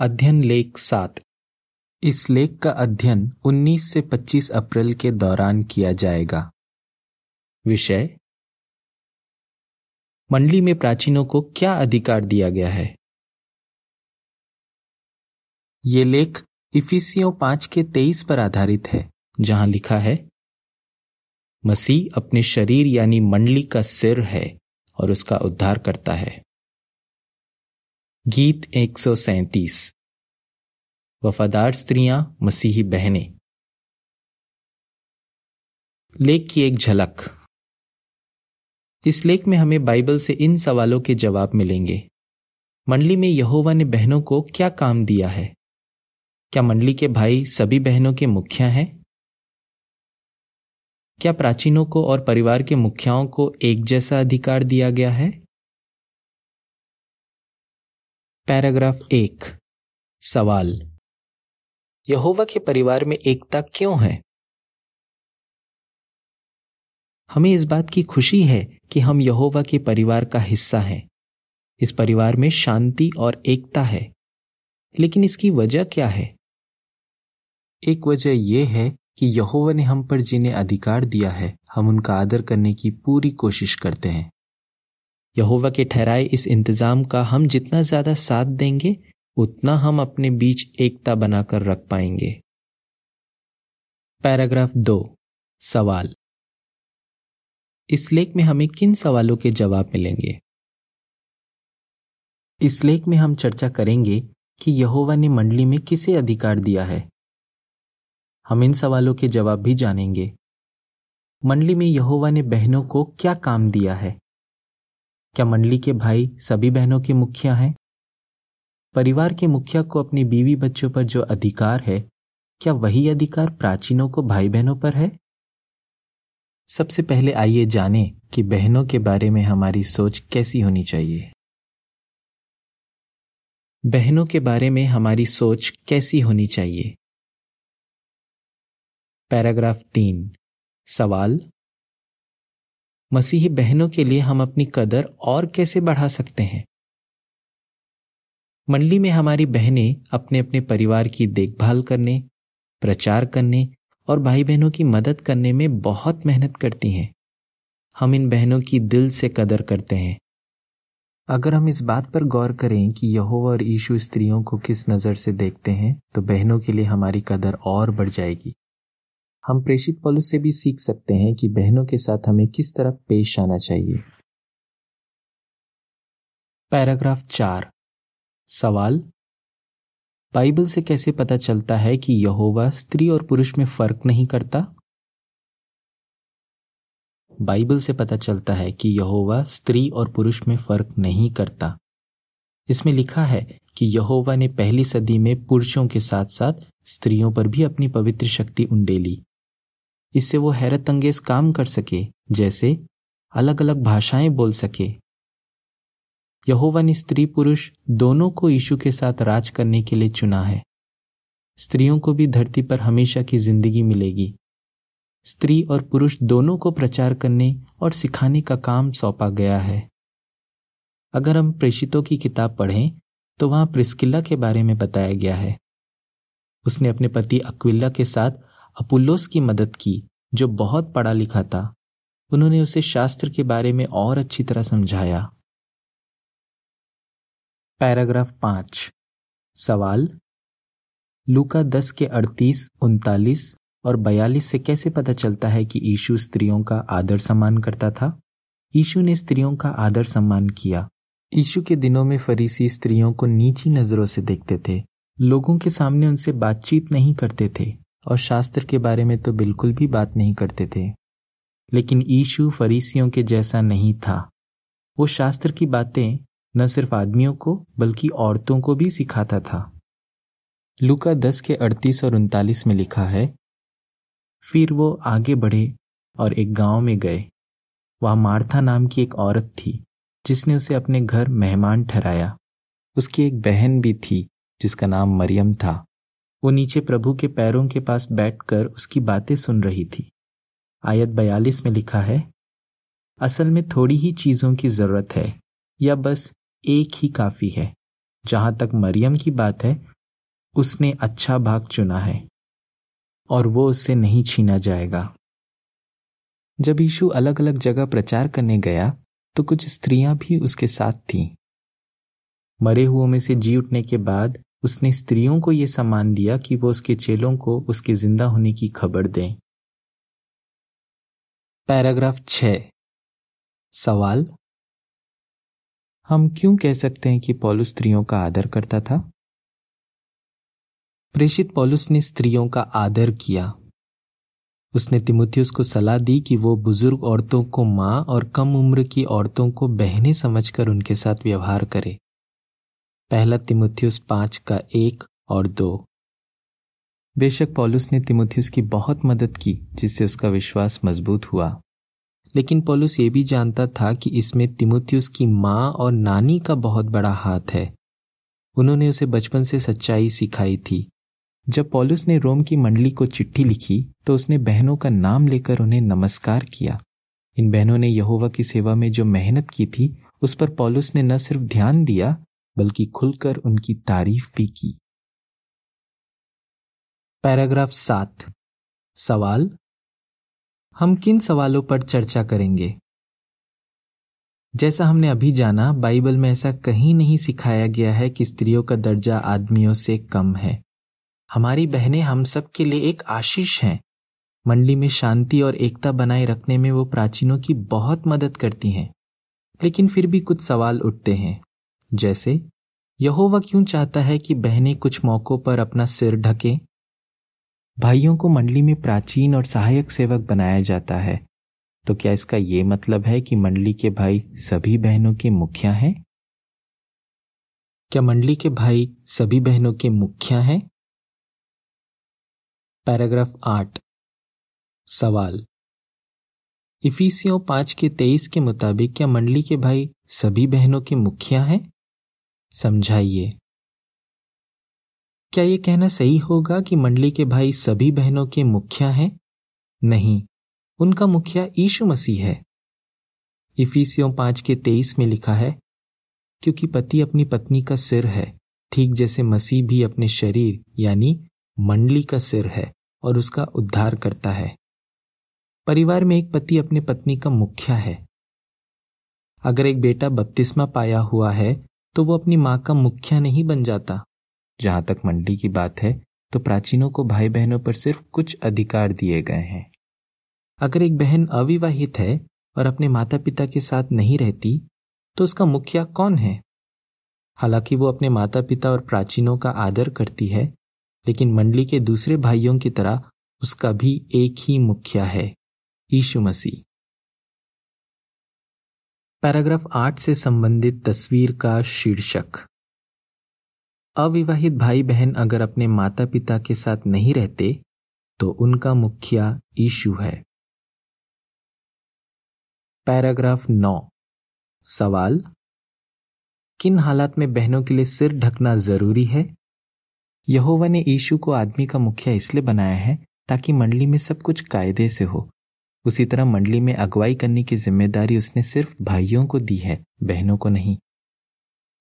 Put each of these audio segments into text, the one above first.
अध्ययन लेख सात। इस लेख का अध्ययन 19 से 25 अप्रैल के दौरान किया जाएगा। विषय, मंडली में प्राचीनों को क्या अधिकार दिया गया है? ये लेख इफिसियों पाँच के तेईस पर आधारित है, जहाँ लिखा है, मसीह अपने शरीर यानी मंडली का सिर है और उसका उद्धार करता है। गीत एक सौ सैतीस। वफादार स्त्रियाँ, मसीही बहनें। लेख की एक झलक। इस लेख में हमें बाइबल से इन सवालों के जवाब मिलेंगे। मंडली में यहोवा ने बहनों को क्या काम दिया है? क्या मंडली के भाई सभी बहनों के मुखिया हैं? क्या प्राचीनों को और परिवार के मुखियाओं को एक जैसा अधिकार दिया गया है? पैराग्राफ एक, सवाल। यहोवा के परिवार में एकता क्यों है? हमें इस बात की खुशी है कि हम यहोवा के परिवार का हिस्सा हैं। इस परिवार में शांति और एकता है। लेकिन इसकी वजह क्या है? एक वजह यह है कि यहोवा ने हम पर जिन्हें अधिकार दिया है। हम उनका आदर करने की पूरी कोशिश करते हैं। यहोवा के ठहराए इस इंतज़ाम का हम जितना ज़्यादा साथ देंगे, उतना हम अपने बीच एकता बनाकर रख पाएँगे। पैराग्राफ दो, सवाल। इस लेख में हमें किन सवालों के जवाब मिलेंगे? इस लेख में हम चर्चा करेंगे कि यहोवा ने मंडली में किसे अधिकार दिया है। हम इन सवालों के जवाब भी जानेंगे। मंडली में यहोवा ने बहनों को क्या काम दिया है? क्या मंडली के भाई सभी बहनों के मुखिया हैं? परिवार के मुखिया को अपनी बीवी बच्चों पर जो अधिकार है, क्या वही अधिकार प्राचीनों को भाई बहनों पर है? सबसे पहले आइए जानें कि बहनों के बारे में हमारी सोच कैसी होनी चाहिए। बहनों के बारे में हमारी सोच कैसी होनी चाहिए? पैराग्राफ तीन, सवाल मसीही बहनों के लिए हम अपनी कदर और कैसे बढ़ा सकते हैं? मंडली में हमारी बहनें अपने अपने परिवार की देखभाल करने, प्रचार करने और भाई बहनों की मदद करने में बहुत मेहनत करती हैं। हम इन बहनों की दिल से कदर करते हैं। अगर हम इस बात पर गौर करें कि यहोवा और यीशु स्त्रियों को किस नज़र से देखते हैं तो बहनों के लिए हमारी कदर और बढ़ जाएगी। हम प्रेषित पॉलिस से भी सीख सकते हैं कि बहनों के साथ हमें किस तरह पेश आना चाहिए। पैराग्राफ चार। सवाल। बाइबल से कैसे पता चलता है कि यहोवा स्त्री और पुरुष में फ़र्क नहीं करता? बाइबल से पता चलता है कि यहोवा स्त्री और पुरुष में फ़र्क नहीं करता। इसमें लिखा है कि यहोवा ने पहली सदी में पुरुषों के साथ साथ स्त्रियों पर भी अपनी पवित्र शक्ति उंडेली। इससे वो हैरत अंगेज काम कर सके, जैसे अलग अलग भाषाएँ बोल सके। यहोवा ने स्त्री पुरुष दोनों को यीशु के साथ राज करने के लिए चुना है। स्त्रियों को भी धरती पर हमेशा की ज़िंदगी मिलेगी। स्त्री और पुरुष दोनों को प्रचार करने और सिखाने का काम सौंपा गया है। अगर हम प्रेषितों की किताब पढ़ें तो वहाँ प्रिस्किल्ला के बारे में बताया गया है। उसने अपने पति अक्विल्ला के साथ अपुल्लोस की मदद की, जो बहुत पढ़ा लिखा था। उन्होंने उसे शास्त्र के बारे में और अच्छी तरह समझाया। पैराग्राफ पाँच। सवाल। लूका दस के अड़तीस, उनतालीस और बयालीस से कैसे पता चलता है कि यीशु स्त्रियों का आदर सम्मान करता था? यीशु ने स्त्रियों का आदर सम्मान किया। यीशु के दिनों में फरीसी स्त्रियों को नीची नज़रों से देखते थे। लोगों के सामने उनसे बातचीत नहीं करते थे। और शास्त्र के बारे में तो बिल्कुल भी बात नहीं करते थे। लेकिन ईशु फरीसियों के जैसा नहीं था। वो शास्त्र की बातें न सिर्फ़ आदमियों को, बल्कि औरतों को भी सिखाता था। लुका दस के अड़तीस और उनतालीस में लिखा है, फिर वो आगे बढ़े और एक गाँव में गए। वहाँ मार्था नाम की एक औरत थी, जिसने उसे अपने घर मेहमान ठहराया। उसकी एक बहन भी थी, जिसका नाम मरियम था। वो नीचे प्रभु के पैरों के पास बैठकर उसकी बातें सुन रही थी। आयत बयालीस में लिखा है, असल में थोड़ी ही चीज़ों की ज़रूरत है, या बस एक ही काफ़ी है। जहाँ तक मरियम की बात है, उसने अच्छा भाग चुना है, और वो उससे नहीं छीना जाएगा। जब यीशु अलग अलग जगह प्रचार करने गया तो कुछ स्त्रियाँ भी उसके साथ थीं। मरे हुओं में से जी उठने के बाद उसने स्त्रियों को यह सम्मान दिया कि वो उसके चेलों को उसके ज़िंदा होने की खबर दें। पैराग्राफ छ। सवाल? हम क्यों कह सकते हैं कि पॉलुस स्त्रियों का आदर करता था? प्रेषित पॉलुस ने स्त्रियों का आदर किया। उसने तिमुथियस को सलाह दी कि वो बुज़ुर्ग औरतों को माँ और कम उम्र की औरतों को बहनें समझकर उनके साथ व्यवहार करे। पहला तिमुथियस पाँच का एक और दो। बेशक पॉलुस ने तिमुथियस की बहुत मदद की, जिससे उसका विश्वास मज़बूत हुआ। लेकिन पॉलुस ये भी जानता था कि इसमें तिमुथियस की माँ और नानी का बहुत बड़ा हाथ है। उन्होंने उसे बचपन से सच्चाई सिखाई थी। जब पॉलुस ने रोम की मंडली को चिट्ठी लिखी तो उसने बहनों का नाम लेकर उन्हें नमस्कार किया। इन बहनों ने यहोवा की सेवा में जो मेहनत की थी, उस पर पॉलुस ने न सिर्फ़ ध्यान दिया बल्कि खुलकर उनकी तारीफ़ भी की। पैराग्राफ सात। सवाल? हम किन सवालों पर चर्चा करेंगे? जैसा हमने अभी जाना, बाइबल में ऐसा कहीं नहीं सिखाया गया है कि स्त्रियों का दर्जा आदमियों से कम है। हमारी बहनें हम सब के लिए एक आशीष हैं। मंडली में शांति और एकता बनाए रखने में वो प्राचीनों की बहुत मदद करती हैं। लेकिन फिर भी कुछ सवाल उठते हैं। जैसे, यहोवा क्यों चाहता है कि बहनें कुछ मौकों पर अपना सिर ढकें? भाइयों को मंडली में प्राचीन और सहायक सेवक बनाया जाता है। तो क्या इसका यह मतलब है कि मंडली के भाई सभी बहनों के मुखिया हैं? क्या मंडली के भाई सभी बहनों के मुखिया हैं? पैराग्राफ आठ। सवाल। इफिसियों पाँच के तेईस के मुताबिक क्या मंडली के भाई सभी बहनों के मुखिया हैं? समझाइए। क्या यह कहना सही होगा कि मंडली के भाई सभी बहनों के मुखिया हैं? नहीं, उनका मुखिया ईशु मसीह है। इफिसियों पाँच के तेईस में लिखा है, क्योंकि पति अपनी पत्नी का सिर है, ठीक जैसे मसीह भी अपने शरीर, यानी मंडली का सिर है, और उसका उद्धार करता है। परिवार में एक पति अपने पत्नी का मुखिया है। अगर एक बेटा बपतिस्मा पाया हुआ है तो वो अपनी माँ का मुखिया नहीं बन जाता। जहाँ तक मंडली की बात है तो प्राचीनों को भाई बहनों पर सिर्फ़ कुछ अधिकार दिए गए हैं। अगर एक बहन अविवाहित है और अपने माता पिता के साथ नहीं रहती तो उसका मुखिया कौन है? हालाँकि वो अपने माता पिता और प्राचीनों का आदर करती है, लेकिन मंडली के दूसरे भाइयों की तरह उसका भी एक ही मुखिया है, यीशु मसीह। पैराग्राफ आठ से संबंधित तस्वीर का शीर्षक। अविवाहित भाई बहन अगर अपने माता पिता के साथ नहीं रहते तो उनका मुखिया ईशु है। पैराग्राफ नौ। सवाल? किन हालात में बहनों के लिए सिर ढकना ज़रूरी है? यहोवा ने यीशु को आदमी का मुखिया इसलिए बनाया है ताकि मंडली में सब कुछ कायदे से हो। उसी तरह मंडली में अगुवाई करने की ज़िम्मेदारी उसने सिर्फ़ भाइयों को दी है बहनों को नहीं।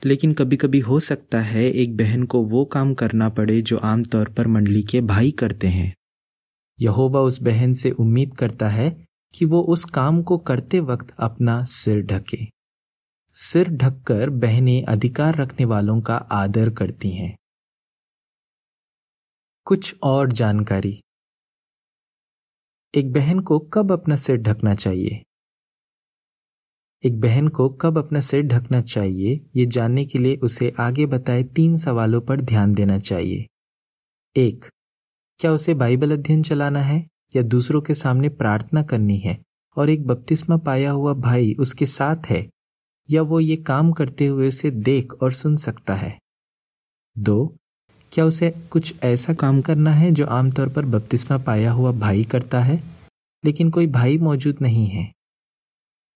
लेकिन कभी कभी हो सकता है एक बहन को वो काम करना पड़े जो आमतौर पर मंडली के भाई करते हैं। यहोवा उस बहन से उम्मीद करता है कि वो उस काम को करते वक्त अपना सिर ढके। सिर ढककर बहनें अधिकार रखने वालों का आदर करती हैं। कुछ और जानकारी। एक बहन को कब अपना सिर ढकना चाहिए? एक बहन को कब अपना सिर ढकना चाहिए, ये जानने के लिए उसे आगे बताए तीन सवालों पर ध्यान देना चाहिए। एक, क्या उसे बाइबल अध्ययन चलाना है, या दूसरों के सामने प्रार्थना करनी है, और एक बपतिस्मा पाया हुआ भाई उसके साथ है, या वो ये काम करते हुए उसे देख और सुन सकता है? दो क्या उसे कुछ ऐसा काम करना है जो आमतौर पर बपतिस्मा पाया हुआ भाई करता है? लेकिन कोई भाई मौजूद नहीं है।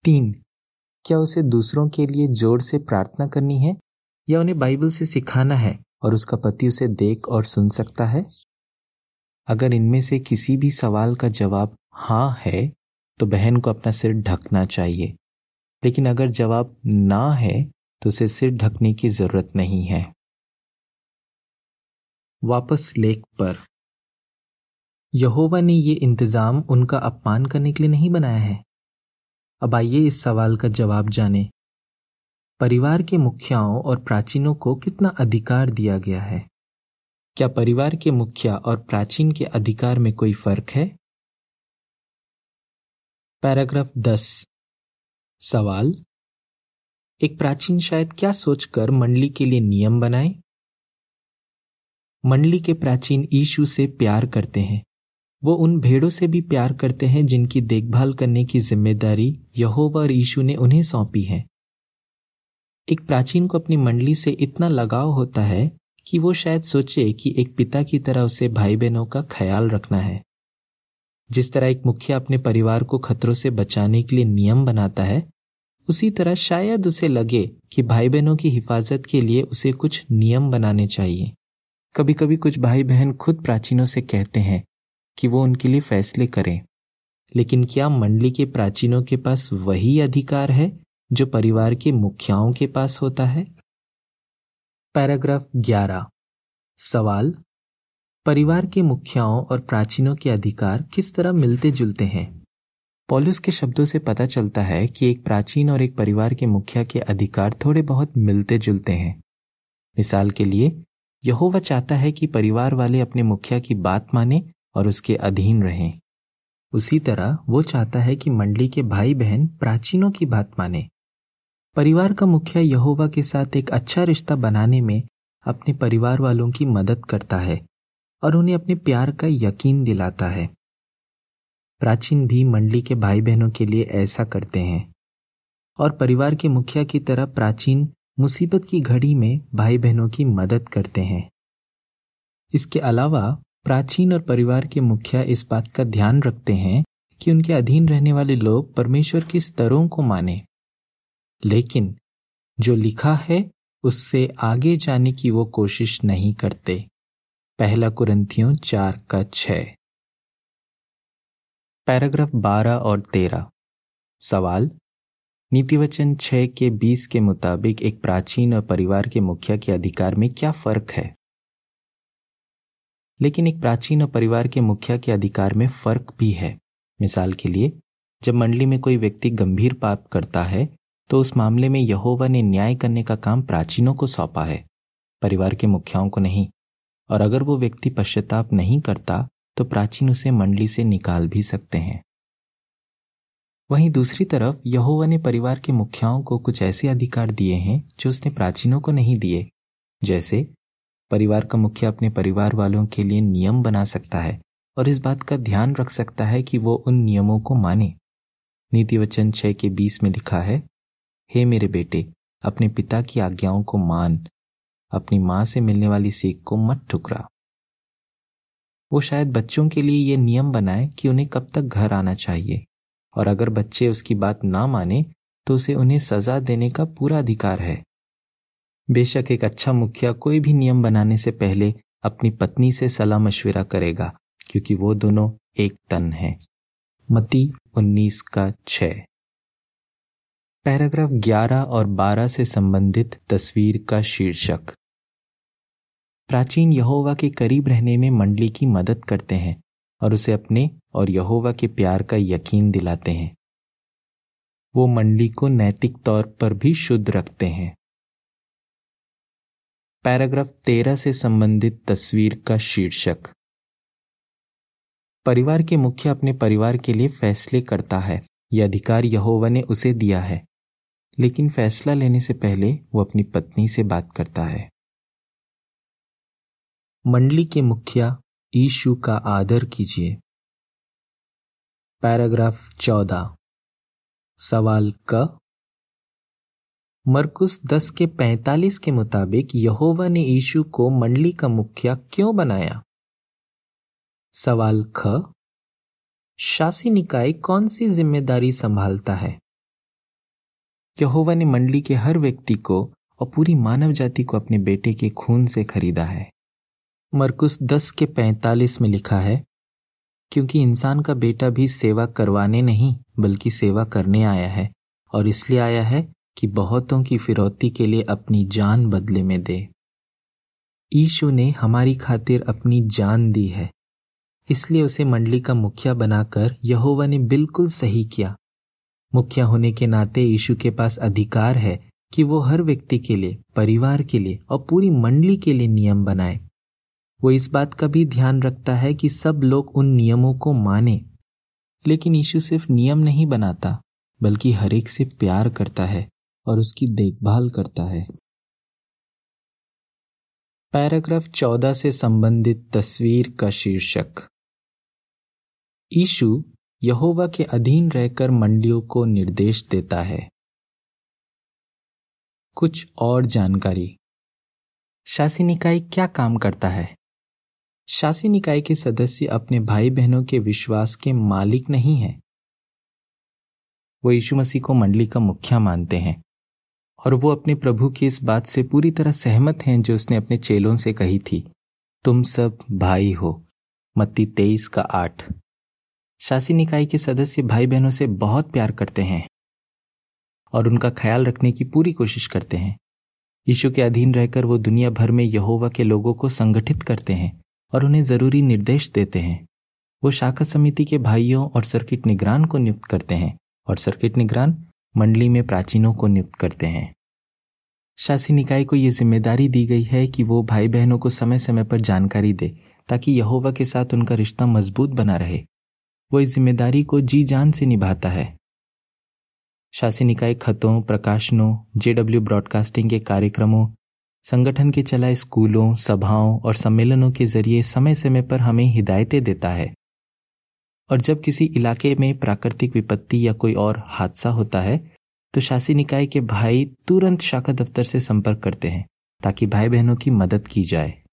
तीन, क्या उसे दूसरों के लिए ज़ोर से प्रार्थना करनी है? या उन्हें बाइबल से सिखाना है और उसका पति उसे देख और सुन सकता है? अगर इनमें से किसी भी सवाल का जवाब हाँ है तो बहन को अपना सिर ढकना चाहिए। लेकिन अगर जवाब ना है तो उसे सिर ढकने की ज़रूरत नहीं है। वापस लेक पर। यहोवा ने ये इंतज़ाम उनका अपमान करने के लिए नहीं बनाया है। अब आइए इस सवाल का जवाब जाने। परिवार के मुखियाओं और प्राचीनों को कितना अधिकार दिया गया है? क्या परिवार के मुखिया और प्राचीन के अधिकार में कोई फ़र्क है? पैराग्राफ दस। सवाल, एक प्राचीन शायद क्या सोचकर मंडली के लिए नियम बनाए? मंडली के प्राचीन ईशु से प्यार करते हैं। वो उन भेड़ों से भी प्यार करते हैं जिनकी देखभाल करने की ज़िम्मेदारी यहोवा और ईशु ने उन्हें सौंपी है। एक प्राचीन को अपनी मंडली से इतना लगाव होता है कि वो शायद सोचे कि एक पिता की तरह उसे भाई बहनों का ख्याल रखना है। जिस तरह एक मुखिया अपने परिवार को खतरों से बचाने के लिए नियम बनाता है, उसी तरह शायद उसे लगे कि भाई बहनों की हिफाजत के लिए उसे कुछ नियम बनाने चाहिए। कभी कभी कुछ भाई बहन खुद प्राचीनों से कहते हैं कि वो उनके लिए फैसले करें। लेकिन क्या मंडली के प्राचीनों के पास वही अधिकार है जो परिवार के मुखियाओं के पास होता है? पैराग्राफ 11 सवाल, परिवार के मुखियाओं और प्राचीनों के अधिकार किस तरह मिलते जुलते हैं? पॉलिस के शब्दों से पता चलता है कि एक प्राचीन और एक परिवार के मुखिया के अधिकार थोड़े बहुत मिलते जुलते हैं। मिसाल के लिए यहोवा चाहता है कि परिवार वाले अपने मुखिया की बात माने और उसके अधीन रहें। उसी तरह वो चाहता है कि मंडली के भाई बहन प्राचीनों की बात माने। परिवार का मुखिया यहोवा के साथ एक अच्छा रिश्ता बनाने में अपने परिवार वालों की मदद करता है और उन्हें अपने प्यार का यकीन दिलाता है। प्राचीन भी मंडली के भाई बहनों के लिए ऐसा करते हैं और परिवार के मुखिया की तरह प्राचीन मुसीबत की घड़ी में भाई बहनों की मदद करते हैं। इसके अलावा प्राचीन और परिवार के मुखिया इस बात का ध्यान रखते हैं कि उनके अधीन रहने वाले लोग परमेश्वर की स्तरों को माने। लेकिन जो लिखा है, उससे आगे जाने की वो कोशिश नहीं करते। पहला कुरंथियों चार का छ। पैराग्राफ बारह और तेरह। सवाल नीतिवचन छह के बीस के मुताबिक एक प्राचीन और परिवार के मुखिया के अधिकार में क्या फ़र्क है? लेकिन एक प्राचीन और परिवार के मुखिया के अधिकार में फ़र्क भी है। मिसाल के लिए, जब मंडली में कोई व्यक्ति गंभीर पाप करता है तो उस मामले में यहोवा ने न्याय करने का काम प्राचीनों को सौंपा है, परिवार के मुखियाओं को नहीं। और अगर वो व्यक्ति पश्चाताप नहीं करता तो प्राचीन उसे मंडली से निकाल भी सकते हैं। वहीं दूसरी तरफ़ यहोवा ने परिवार के मुखियाओं को कुछ ऐसे अधिकार दिए हैं जो उसने प्राचीनों को नहीं दिए। जैसे, परिवार का मुखिया अपने परिवार वालों के लिए नियम बना सकता है और इस बात का ध्यान रख सकता है कि वो उन नियमों को माने। नीति वचन छह के बीस में लिखा है, हे मेरे बेटे, अपने पिता की आज्ञाओं को मान। अपनी माँ से मिलने वाली सीख को मत ठुकरा। वो शायद बच्चों के लिए ये नियम बनाए कि उन्हें कब तक घर आना चाहिए। और अगर बच्चे उसकी बात ना माने तो उसे उन्हें सजा देने का पूरा अधिकार है। बेशक एक अच्छा मुखिया कोई भी नियम बनाने से पहले अपनी पत्नी से सलाह मशविरा करेगा, क्योंकि वो दोनों एक तन हैं। मती उन्नीस का छह पैराग्राफ 11 और 12 से संबंधित तस्वीर का शीर्षक। प्राचीन यहोवा के करीब रहने में मंडली की मदद करते हैं। और उसे अपने और यहोवा के प्यार का यकीन दिलाते हैं। वो मंडली को नैतिक तौर पर भी शुद्ध रखते हैं। पैराग्राफ 13 से संबंधित तस्वीर का शीर्षक। परिवार के मुखिया अपने परिवार के लिए फैसले करता है। यह अधिकार यहोवा ने उसे दिया है। लेकिन फैसला लेने से पहले वो अपनी पत्नी से बात करता है। मंडली के मुखिया ईशु का आदर कीजिए। पैराग्राफ चौदह। सवाल क। मरकुस दस के पैंतालीस के मुताबिक यहोवा ने ईशु को मंडली का मुखिया क्यों बनाया? सवाल ख। शासी निकाय कौन सी ज़िम्मेदारी संभालता है? यहोवा ने मंडली के हर व्यक्ति को और पूरी मानव जाति को अपने बेटे के खून से खरीदा है। मरकुस दस के पैंतालीस में लिखा है, क्योंकि इंसान का बेटा भी सेवा करवाने नहीं, बल्कि सेवा करने आया है, और इसलिए आया है कि बहुतों की फिरौती के लिए अपनी जान बदले में दे। ईशु ने हमारी खातिर अपनी जान दी है, इसलिए उसे मंडली का मुखिया बनाकर यहोवा ने बिल्कुल सही किया। मुखिया होने के नाते यीशु के पास अधिकार है कि वो हर व्यक्ति के लिए, परिवार के लिए और पूरी मंडली के लिए नियम बनाए। वो इस बात का भी ध्यान रखता है कि सब लोग उन नियमों को माने। लेकिन यीशु सिर्फ़ नियम नहीं बनाता, बल्कि हर एक से प्यार करता है और उसकी देखभाल करता है। पैराग्राफ चौदह से संबंधित तस्वीर का शीर्षक। ईशु यहोवा के अधीन रहकर मंडियों को निर्देश देता है। कुछ और जानकारी। शासी निकाय क्या काम करता है? शासी निकाय के सदस्य अपने भाई बहनों के विश्वास के मालिक नहीं हैं। वो यीशु मसीह को मंडली का मुखिया मानते हैं और वो अपने प्रभु की इस बात से पूरी तरह सहमत हैं जो उसने अपने चेलों से कही थी, तुम सब भाई हो। मत्ती तेईस का आठ। शासी निकाय के सदस्य भाई बहनों से बहुत प्यार करते हैं और उनका ख्याल रखने की पूरी कोशिश करते हैं। यीशु के अधीन रहकर वो दुनिया भर में यहोवा के लोगों को संगठित करते हैं। और उन्हें ज़रूरी निर्देश देते हैं। वो शाखा समिति के भाइयों और सर्किट निगरान को नियुक्त करते हैं और सर्किट निगरान मंडली में प्राचीनों को नियुक्त करते हैं। शासी निकाय को यह ज़िम्मेदारी दी गई है कि वो भाई बहनों को समय समय पर जानकारी दे, ताकि यहोवा के साथ उनका रिश्ता मज़बूत बना रहे। वो इस ज़िम्मेदारी को जी जान से निभाता है। शासी निकाय खतों, प्रकाशनों, जेडब्ल्यू ब्रॉडकास्टिंग के कार्यक्रमों संगठन के चलाए स्कूलों, सभाओं और सम्मेलनों के ज़रिए समय समय पर हमें हिदायतें देता है। और जब किसी इलाके में प्राकृतिक विपत्ति या कोई और हादसा होता है तो शासी निकाय के भाई तुरंत शाखा दफ्तर से संपर्क करते हैं, ताकि भाई बहनों की मदद की जाए।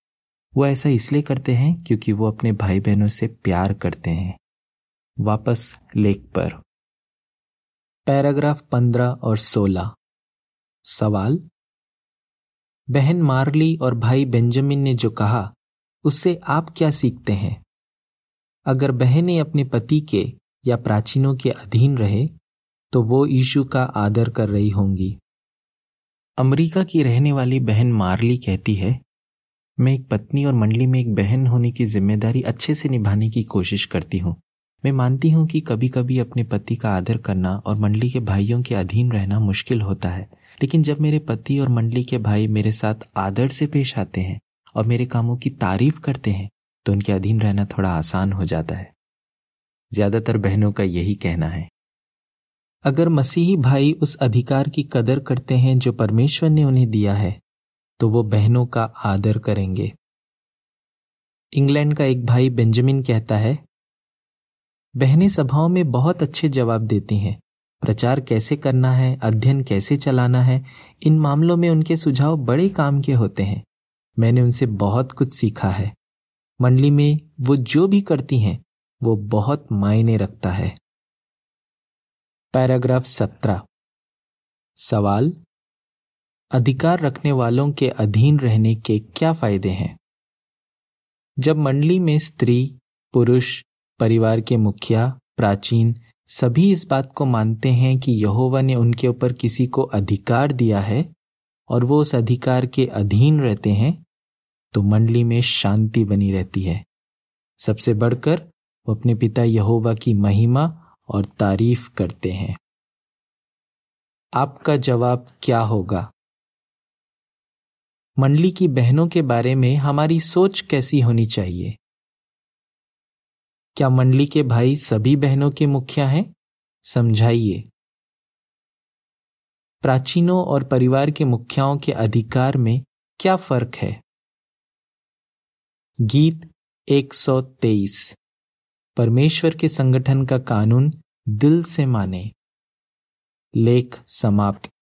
वो ऐसा इसलिए करते हैं क्योंकि वो अपने भाई बहनों से प्यार करते हैं। वापस लेख पर। पैराग्राफ पंद्रह और सोलह। सवाल बहन मार्ली और भाई बेंजामिन ने जो कहा, उससे आप क्या सीखते हैं? अगर बहनें अपने पति के या प्राचीनों के अधीन रहे तो वो ईशु का आदर कर रही होंगी। अमेरिका की रहने वाली बहन मार्ली कहती है, मैं एक पत्नी और मंडली में एक बहन होने की ज़िम्मेदारी अच्छे से निभाने की कोशिश करती हूँ। मैं मानती हूँ कि कभी कभी अपने पति का आदर करना और मंडली के भाइयों के अधीन रहना मुश्किल होता है। लेकिन जब मेरे पति और मंडली के भाई मेरे साथ आदर से पेश आते हैं और मेरे कामों की तारीफ़ करते हैं तो उनके अधीन रहना थोड़ा आसान हो जाता है। ज़्यादातर बहनों का यही कहना है। अगर मसीही भाई उस अधिकार की कदर करते हैं जो परमेश्वर ने उन्हें दिया है तो वो बहनों का आदर करेंगे। इंग्लैंड का एक भाई बेंजामिन कहता है, बहनें सभाओं में बहुत अच्छे जवाब देती हैं प्रचार कैसे करना है, अध्ययन कैसे चलाना है, इन मामलों में उनके सुझाव बड़े काम के होते हैं। मैंने उनसे बहुत कुछ सीखा है। मंडली में वो जो भी करती हैं, वो बहुत मायने रखता है। पैराग्राफ सत्रह। सवाल, अधिकार रखने वालों के अधीन रहने के क्या फ़ायदे हैं? जब मंडली में स्त्री, पुरुष, परिवार के मुखिया, प्राचीन सभी इस बात को मानते हैं कि यहोवा ने उनके ऊपर किसी को अधिकार दिया है और वो उस अधिकार के अधीन रहते हैं तो मंडली में शांति बनी रहती है। सबसे बढ़कर वो अपने पिता यहोवा की महिमा और तारीफ़ करते हैं। आपका जवाब क्या होगा? मंडली की बहनों के बारे में हमारी सोच कैसी होनी चाहिए? क्या मंडली के भाई सभी बहनों के मुखिया हैं? समझाइए। प्राचीनों और परिवार के मुखियाओं के अधिकार में क्या फ़र्क है? गीत 123 परमेश्वर के संगठन का कानून दिल से माने। लेख समाप्त।